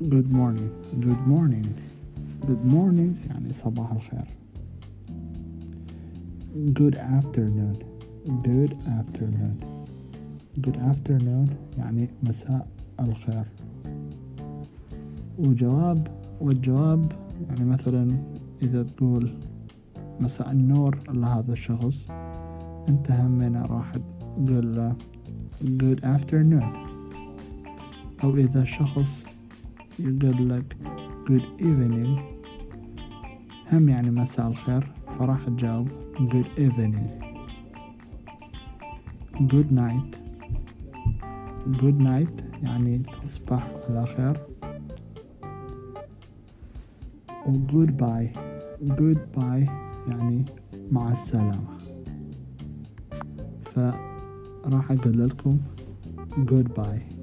good morning. Good morning. Good morning. يعني صباح الخير. Good afternoon. Good afternoon. Good afternoon يعني مساء الخير. وجواب والجواب يعني مثلا إذا تقول مساء النور لهذا الشخص أنت همنا راح تقول له good afternoon. أو إذا شخص يقول لك good evening. هم يعني مساء الخير. فراح تجاوب good evening. Good night. Good night يعني تصبح على خير. و goodbye. Goodbye يعني مع السلامة. فراح أقول لكم goodbye.